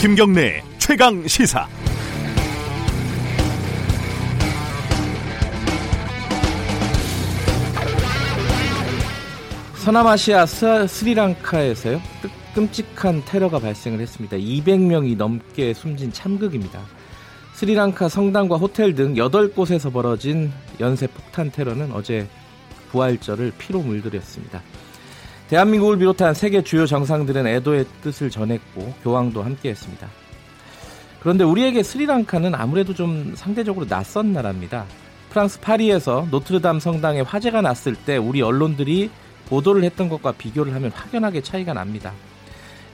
김경래 최강 시사. 서남아시아 스, 스리랑카에서요 끔찍한 테러가 발생을 했습니다. 200명이 넘게 숨진 참극입니다. 스리랑카 성당과 호텔 등 8곳에서 벌어진 연쇄 폭탄 테러는 어제 부활절을 피로 물들였습니다. 대한민국을 비롯한 세계 주요 정상들은 애도의 뜻을 전했고 교황도 함께했습니다. 그런데 우리에게 스리랑카는 아무래도 좀 상대적으로 낯선 나라입니다. 프랑스 파리에서 노트르담 성당에 화재가 났을 때 우리 언론들이 보도를 했던 것과 비교를 하면 확연하게 차이가 납니다.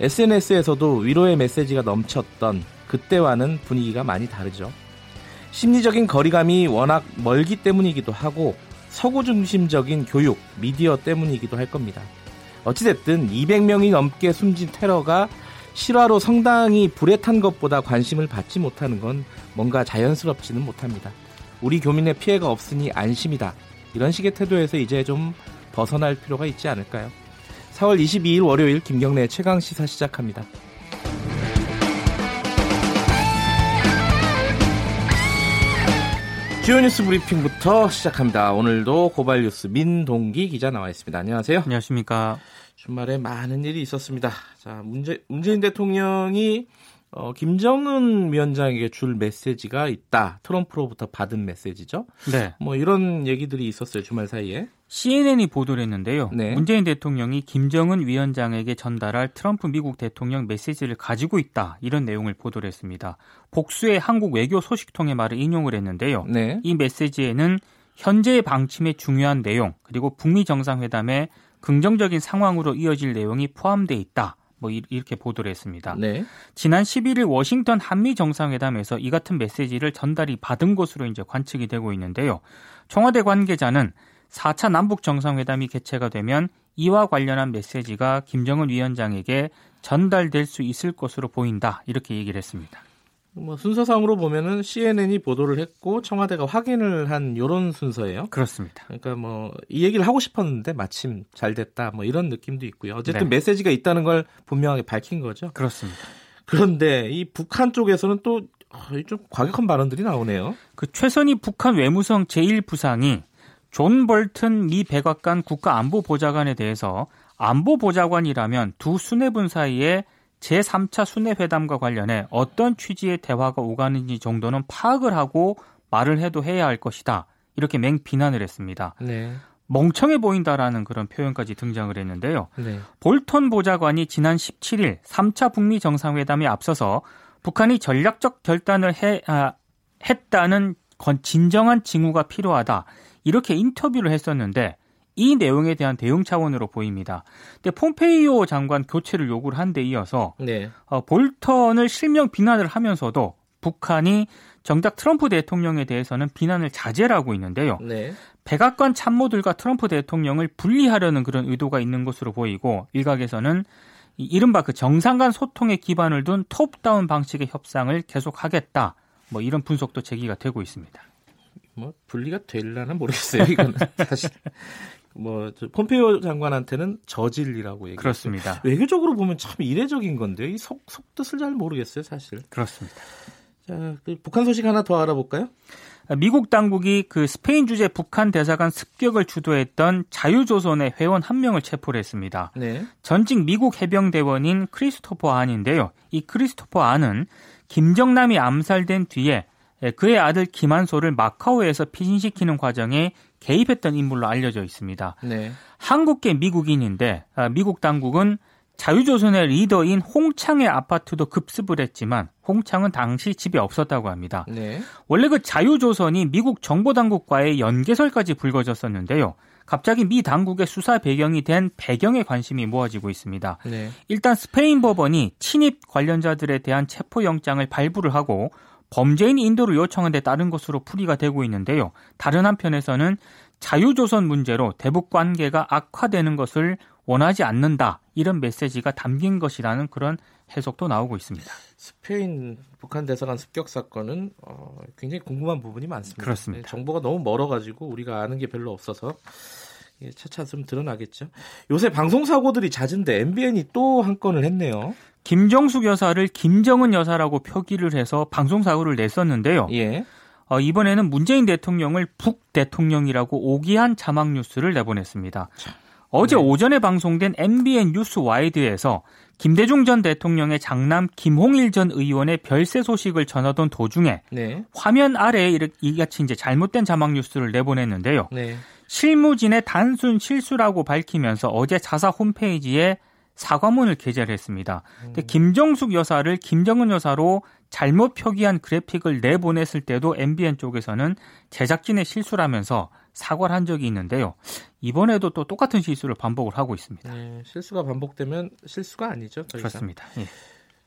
SNS에서도 위로의 메시지가 넘쳤던 그때와는 분위기가 많이 다르죠. 심리적인 거리감이 워낙 멀기 때문이기도 하고 서구 중심적인 교육, 미디어 때문이기도 할 겁니다. 어찌됐든 200명이 넘게 숨진 테러가 실화로 성당이 불에 탄 것보다 관심을 받지 못하는 건 뭔가 자연스럽지는 못합니다. 우리 교민의 피해가 없으니 안심이다. 이런 식의 태도에서 이제 좀 벗어날 필요가 있지 않을까요? 4월 22일 월요일 김경래 최강 시사 시작합니다. 주요 뉴스 브리핑부터 시작합니다. 오늘도 고발 뉴스 민동기 기자 나와 있습니다. 안녕하세요. 안녕하십니까. 주말에 많은 일이 있었습니다. 자, 문재, 문재인 대통령이 어, 김정은 위원장에게 줄 메시지가 있다. 트럼프로부터 받은 메시지죠. 네. 뭐 이런 얘기들이 있었어요. 주말 사이에. CNN이 보도를 했는데요. 네. 문재인 대통령이 김정은 위원장에게 전달할 트럼프 미국 대통령 메시지를 가지고 있다. 이런 내용을 보도를 했습니다. 복수의 한국 외교 소식통의 말을 인용을 했는데요. 네. 이 메시지에는 현재의 방침의 중요한 내용 그리고 북미 정상회담의 긍정적인 상황으로 이어질 내용이 포함돼 있다. 뭐 이렇게 보도를 했습니다. 네. 지난 11일 워싱턴 한미 정상회담에서 이 같은 메시지를 전달이 받은 것으로 이제 관측이 되고 있는데요. 청와대 관계자는 4차 남북 정상회담이 개최가 되면 이와 관련한 메시지가 김정은 위원장에게 전달될 수 있을 것으로 보인다. 이렇게 얘기를 했습니다. 뭐 순서상으로 보면은 CNN이 보도를 했고 청와대가 확인을 한 요런 순서예요. 그렇습니다. 그러니까 뭐 이 얘기를 하고 싶었는데 마침 잘 됐다. 뭐 이런 느낌도 있고요. 어쨌든 네. 메시지가 있다는 걸 분명하게 밝힌 거죠. 그렇습니다. 그런데 이 북한 쪽에서는 또 좀 과격한 발언들이 나오네요. 그 최선희 북한 외무성 제1부상이 존 볼튼 미 백악관 국가안보보좌관에 대해서 안보보좌관이라면 두 수뇌분 사이에 제3차 수뇌회담과 관련해 어떤 취지의 대화가 오가는지 정도는 파악을 하고 말을 해도 해야 할 것이다. 이렇게 맹 비난을 했습니다. 네. 멍청해 보인다라는 그런 표현까지 등장을 했는데요. 네. 볼턴 보좌관이 지난 17일 3차 북미 정상회담에 앞서서 북한이 전략적 결단을 해, 아, 했다는 건 진정한 징후가 필요하다. 이렇게 인터뷰를 했었는데 이 내용에 대한 대응 차원으로 보입니다. 근데 폼페이오 장관 교체를 요구를 한 데 이어서 네. 어, 볼턴을 실명 비난을 하면서도 북한이 정작 트럼프 대통령에 대해서는 비난을 자제하고 있는데요. 네. 백악관 참모들과 트럼프 대통령을 분리하려는 그런 의도가 있는 것으로 보이고 일각에서는 이 이른바 그 정상 간 소통에 기반을 둔 톱다운 방식의 협상을 계속하겠다. 뭐 이런 분석도 제기가 되고 있습니다. 뭐 분리가 될라나 모르겠어요. 이거는 사실 뭐저 폼페이오 장관한테는 저질이라고 얘기. 그렇습니다. 외교적으로 보면 참 이례적인 건데요. 이속 속뜻을 잘 모르겠어요, 사실. 그렇습니다. 자, 그 북한 소식 하나 더 알아볼까요? 미국 당국이 그 스페인 주재 북한 대사관 습격을 주도했던 자유조선의 회원 한 명을 체포를 했습니다. 네. 전직 미국 해병대원인 크리스토퍼 안인데요. 이 크리스토퍼 안은 김정남이 암살된 뒤에 그의 아들 김한소를 마카오에서 피신시키는 과정에 개입했던 인물로 알려져 있습니다. 네. 한국계 미국인인데 아, 미국 당국은 자유조선의 리더인 홍창의 아파트도 급습을 했지만 홍창은 당시 집에 없었다고 합니다. 네. 원래 그 자유조선이 미국 정보당국과의 연계설까지 불거졌었는데요. 갑자기 미 당국의 수사 배경이 된 배경에 관심이 모아지고 있습니다. 네. 일단 스페인 법원이 침입 관련자들에 대한 체포영장을 발부를 하고 범죄인 인도를 요청한 데 따른 것으로 풀이가 되고 있는데요. 다른 한편에서는 자유조선 문제로 대북 관계가 악화되는 것을 원하지 않는다. 이런 메시지가 담긴 것이라는 그런 해석도 나오고 있습니다. 스페인 북한 대사관 습격 사건은 어, 굉장히 궁금한 부분이 많습니다. 그렇습니다. 네, 정보가 너무 멀어가지고 우리가 아는 게 별로 없어서 이게 차차 좀 드러나겠죠. 요새 방송 사고들이 잦은데 MBN이 또 한 건을 했네요. 김정숙 여사를 김정은 여사라고 표기를 해서 방송사고를 냈었는데요. 예. 어, 이번에는 문재인 대통령을 북 대통령이라고 오기한 자막 뉴스를 내보냈습니다. 어제 네. 오전에 방송된 MBN 뉴스 와이드에서 김대중 전 대통령의 장남 김홍일 전 의원의 별세 소식을 전하던 도중에 네. 화면 아래에 이같이 이제 잘못된 자막 뉴스를 내보냈는데요. 네. 실무진의 단순 실수라고 밝히면서 어제 자사 홈페이지에 사과문을 게재를 했습니다. 근데 음. 김정숙 여사를 김정은 여사로 잘못 표기한 그래픽을 내보냈을 때도 MBN 쪽에서는 제작진의 실수라면서 사과를 한 적이 있는데요. 이번에도 또 똑같은 실수를 반복을 하고 있습니다. 네, 실수가 반복되면 실수가 아니죠. 그렇습니다. 예.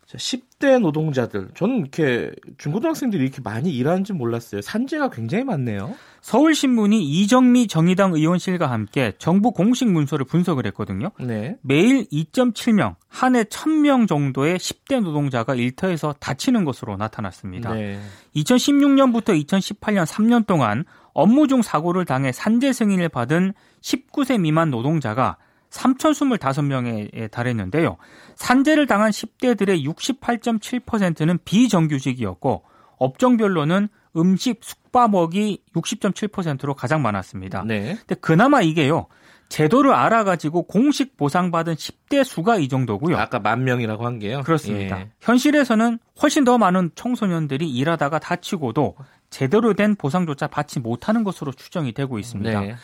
자, 10대 노동자들, 저는 이렇게 중고등학생들이 이렇게 많이 일하는지 몰랐어요. 산재가 굉장히 많네요. 서울신문이 이정미 정의당 의원실과 함께 정부 공식 문서를 분석을 했거든요. 네. 매일 2.7명, 한 해 1000명 정도의 10대 노동자가 일터에서 다치는 것으로 나타났습니다. 네. 2016년부터 2018년 3년 동안 업무 중 사고를 당해 산재 승인을 받은 19세 미만 노동자가 3,025명에 달했는데요. 산재를 당한 10대들의 68.7%는 비정규직이었고 업종별로는 음식, 숙박업이 60.7%로 가장 많았습니다. 네. 근데 그나마 이게요. 제도를 알아가지고 공식 보상받은 10대 수가 이 정도고요. 아까 만 명이라고 한 게요. 그렇습니다. 예. 현실에서는 훨씬 더 많은 청소년들이 일하다가 다치고도 제대로 된 보상조차 받지 못하는 것으로 추정이 되고 있습니다. 네.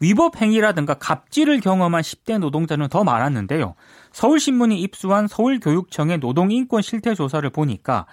위법 행위라든가 갑질을 경험한 10대 노동자는 더 많았는데요. 서울신문이 입수한 서울교육청의 노동인권 실태 조사를 보니까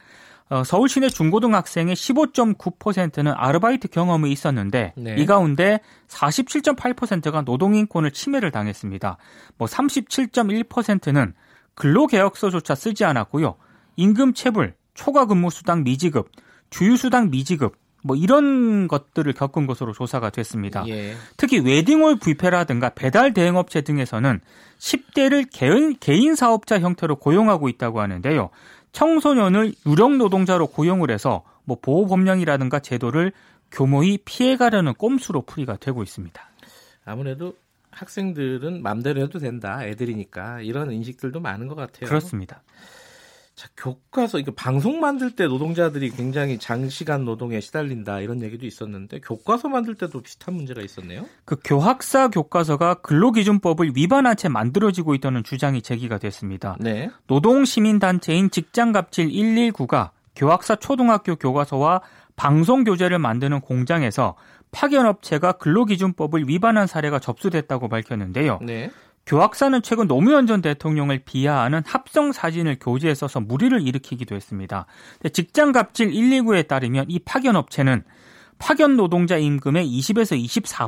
어, 서울 시내 중고등학생의 15.9%는 아르바이트 경험이 있었는데 네. 이 가운데 47.8%가 노동인권을 침해를 당했습니다. 뭐 37.1%는 근로계약서조차 쓰지 않았고요. 임금 체불, 초과 근무 수당 미지급, 주휴수당 미지급, 뭐 이런 것들을 겪은 것으로 조사가 됐습니다. 예. 특히 웨딩홀 뷔페라든가 배달 대행업체 등에서는 10대를 개인, 개인 사업자 형태로 고용하고 있다고 하는데요. 청소년을 유령 노동자로 고용을 해서 뭐 보호 법령이라든가 제도를 교모히 피해가려는 꼼수로 풀이가 되고 있습니다. 아무래도 학생들은 맘대로 해도 된다. 애들이니까 이런 인식들도 많은 것 같아요. 그렇습니다. 자, 교과서, 이거 방송 만들 때 노동자들이 굉장히 장시간 노동에 시달린다 이런 얘기도 있었는데 교과서 만들 때도 비슷한 문제가 있었네요. 그 교학사 교과서가 근로기준법을 위반한 채 만들어지고 있다는 주장이 제기가 됐습니다. 네. 노동시민단체인 직장갑질 119가 교학사 초등학교 교과서와 방송 교재를 만드는 공장에서 파견업체가 근로기준법을 위반한 사례가 접수됐다고 밝혔는데요. 네. 교학사는 최근 노무현 전 대통령을 비하하는 합성 사진을 교재에 써서 무리를 일으키기도 했습니다. 직장 갑질 119에 따르면 이 파견 업체는 파견 노동자 임금의 20에서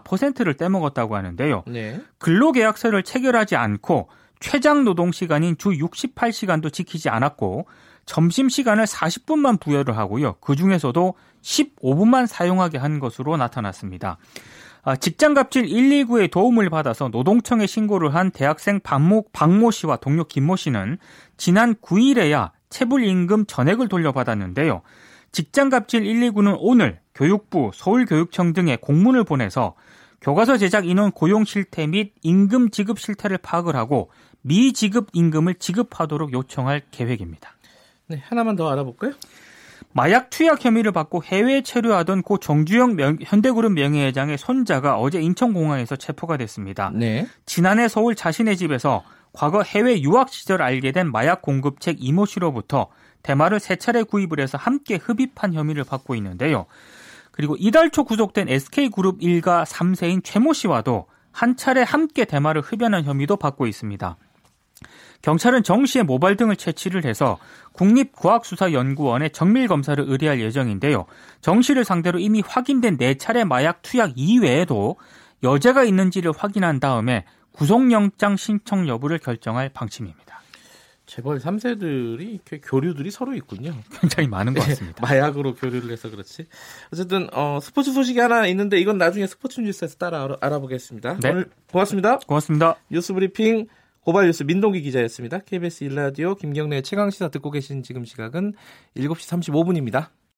24%를 떼먹었다고 하는데요. 네. 근로계약서를 체결하지 않고 최장 노동 시간인 주 68시간도 지키지 않았고 점심 시간을 40분만 부여를 하고요. 그 중에서도 15분만 사용하게 한 것으로 나타났습니다. 아, 직장갑질 119의 도움을 받아서 노동청에 신고를 한 대학생 박모, 박모 씨와 동료 김모 씨는 지난 9일에야 체불임금 전액을 돌려받았는데요. 직장갑질 119는 오늘 교육부, 서울교육청 등에 공문을 보내서 교과서 제작 인원 고용 실태 및 임금 지급 실태를 파악을 하고 미지급 임금을 지급하도록 요청할 계획입니다. 네, 하나만 더 알아볼까요? 마약 투약 혐의를 받고 해외에 체류하던 고 정주영 명, 현대그룹 명예회장의 손자가 어제 인천공항에서 체포가 됐습니다. 네. 지난해 서울 자신의 집에서 과거 해외 유학 시절 알게 된 마약 공급책 이모 씨로부터 대마를 세 차례 구입을 해서 함께 흡입한 혐의를 받고 있는데요. 그리고 이달 초 구속된 SK그룹 일가 3세인 최모 씨와도 한 차례 함께 대마를 흡연한 혐의도 받고 있습니다. 경찰은 정 씨의 모발 등을 채취를 해서 국립과학수사연구원에 정밀 검사를 의뢰할 예정인데요. 정 씨를 상대로 이미 확인된 4차례 마약 투약 이외에도 여죄가 있는지를 확인한 다음에 구속영장 신청 여부를 결정할 방침입니다. 재벌 3세들이 이렇게 교류들이 서로 있군요. 굉장히 많은 것 같습니다. 마약으로 교류를 해서 그렇지. 어쨌든 어, 스포츠 소식이 하나 있는데 이건 나중에 스포츠 뉴스에서 따라 알아, 보겠습니다 네. 오늘 고맙습니다. 고맙습니다. 뉴스 브리핑 고발뉴스 민동기 기자였습니다. KBS 일라디오 김경래 최강 시사 듣고 계신 지금 시각은 7시 35분입니다.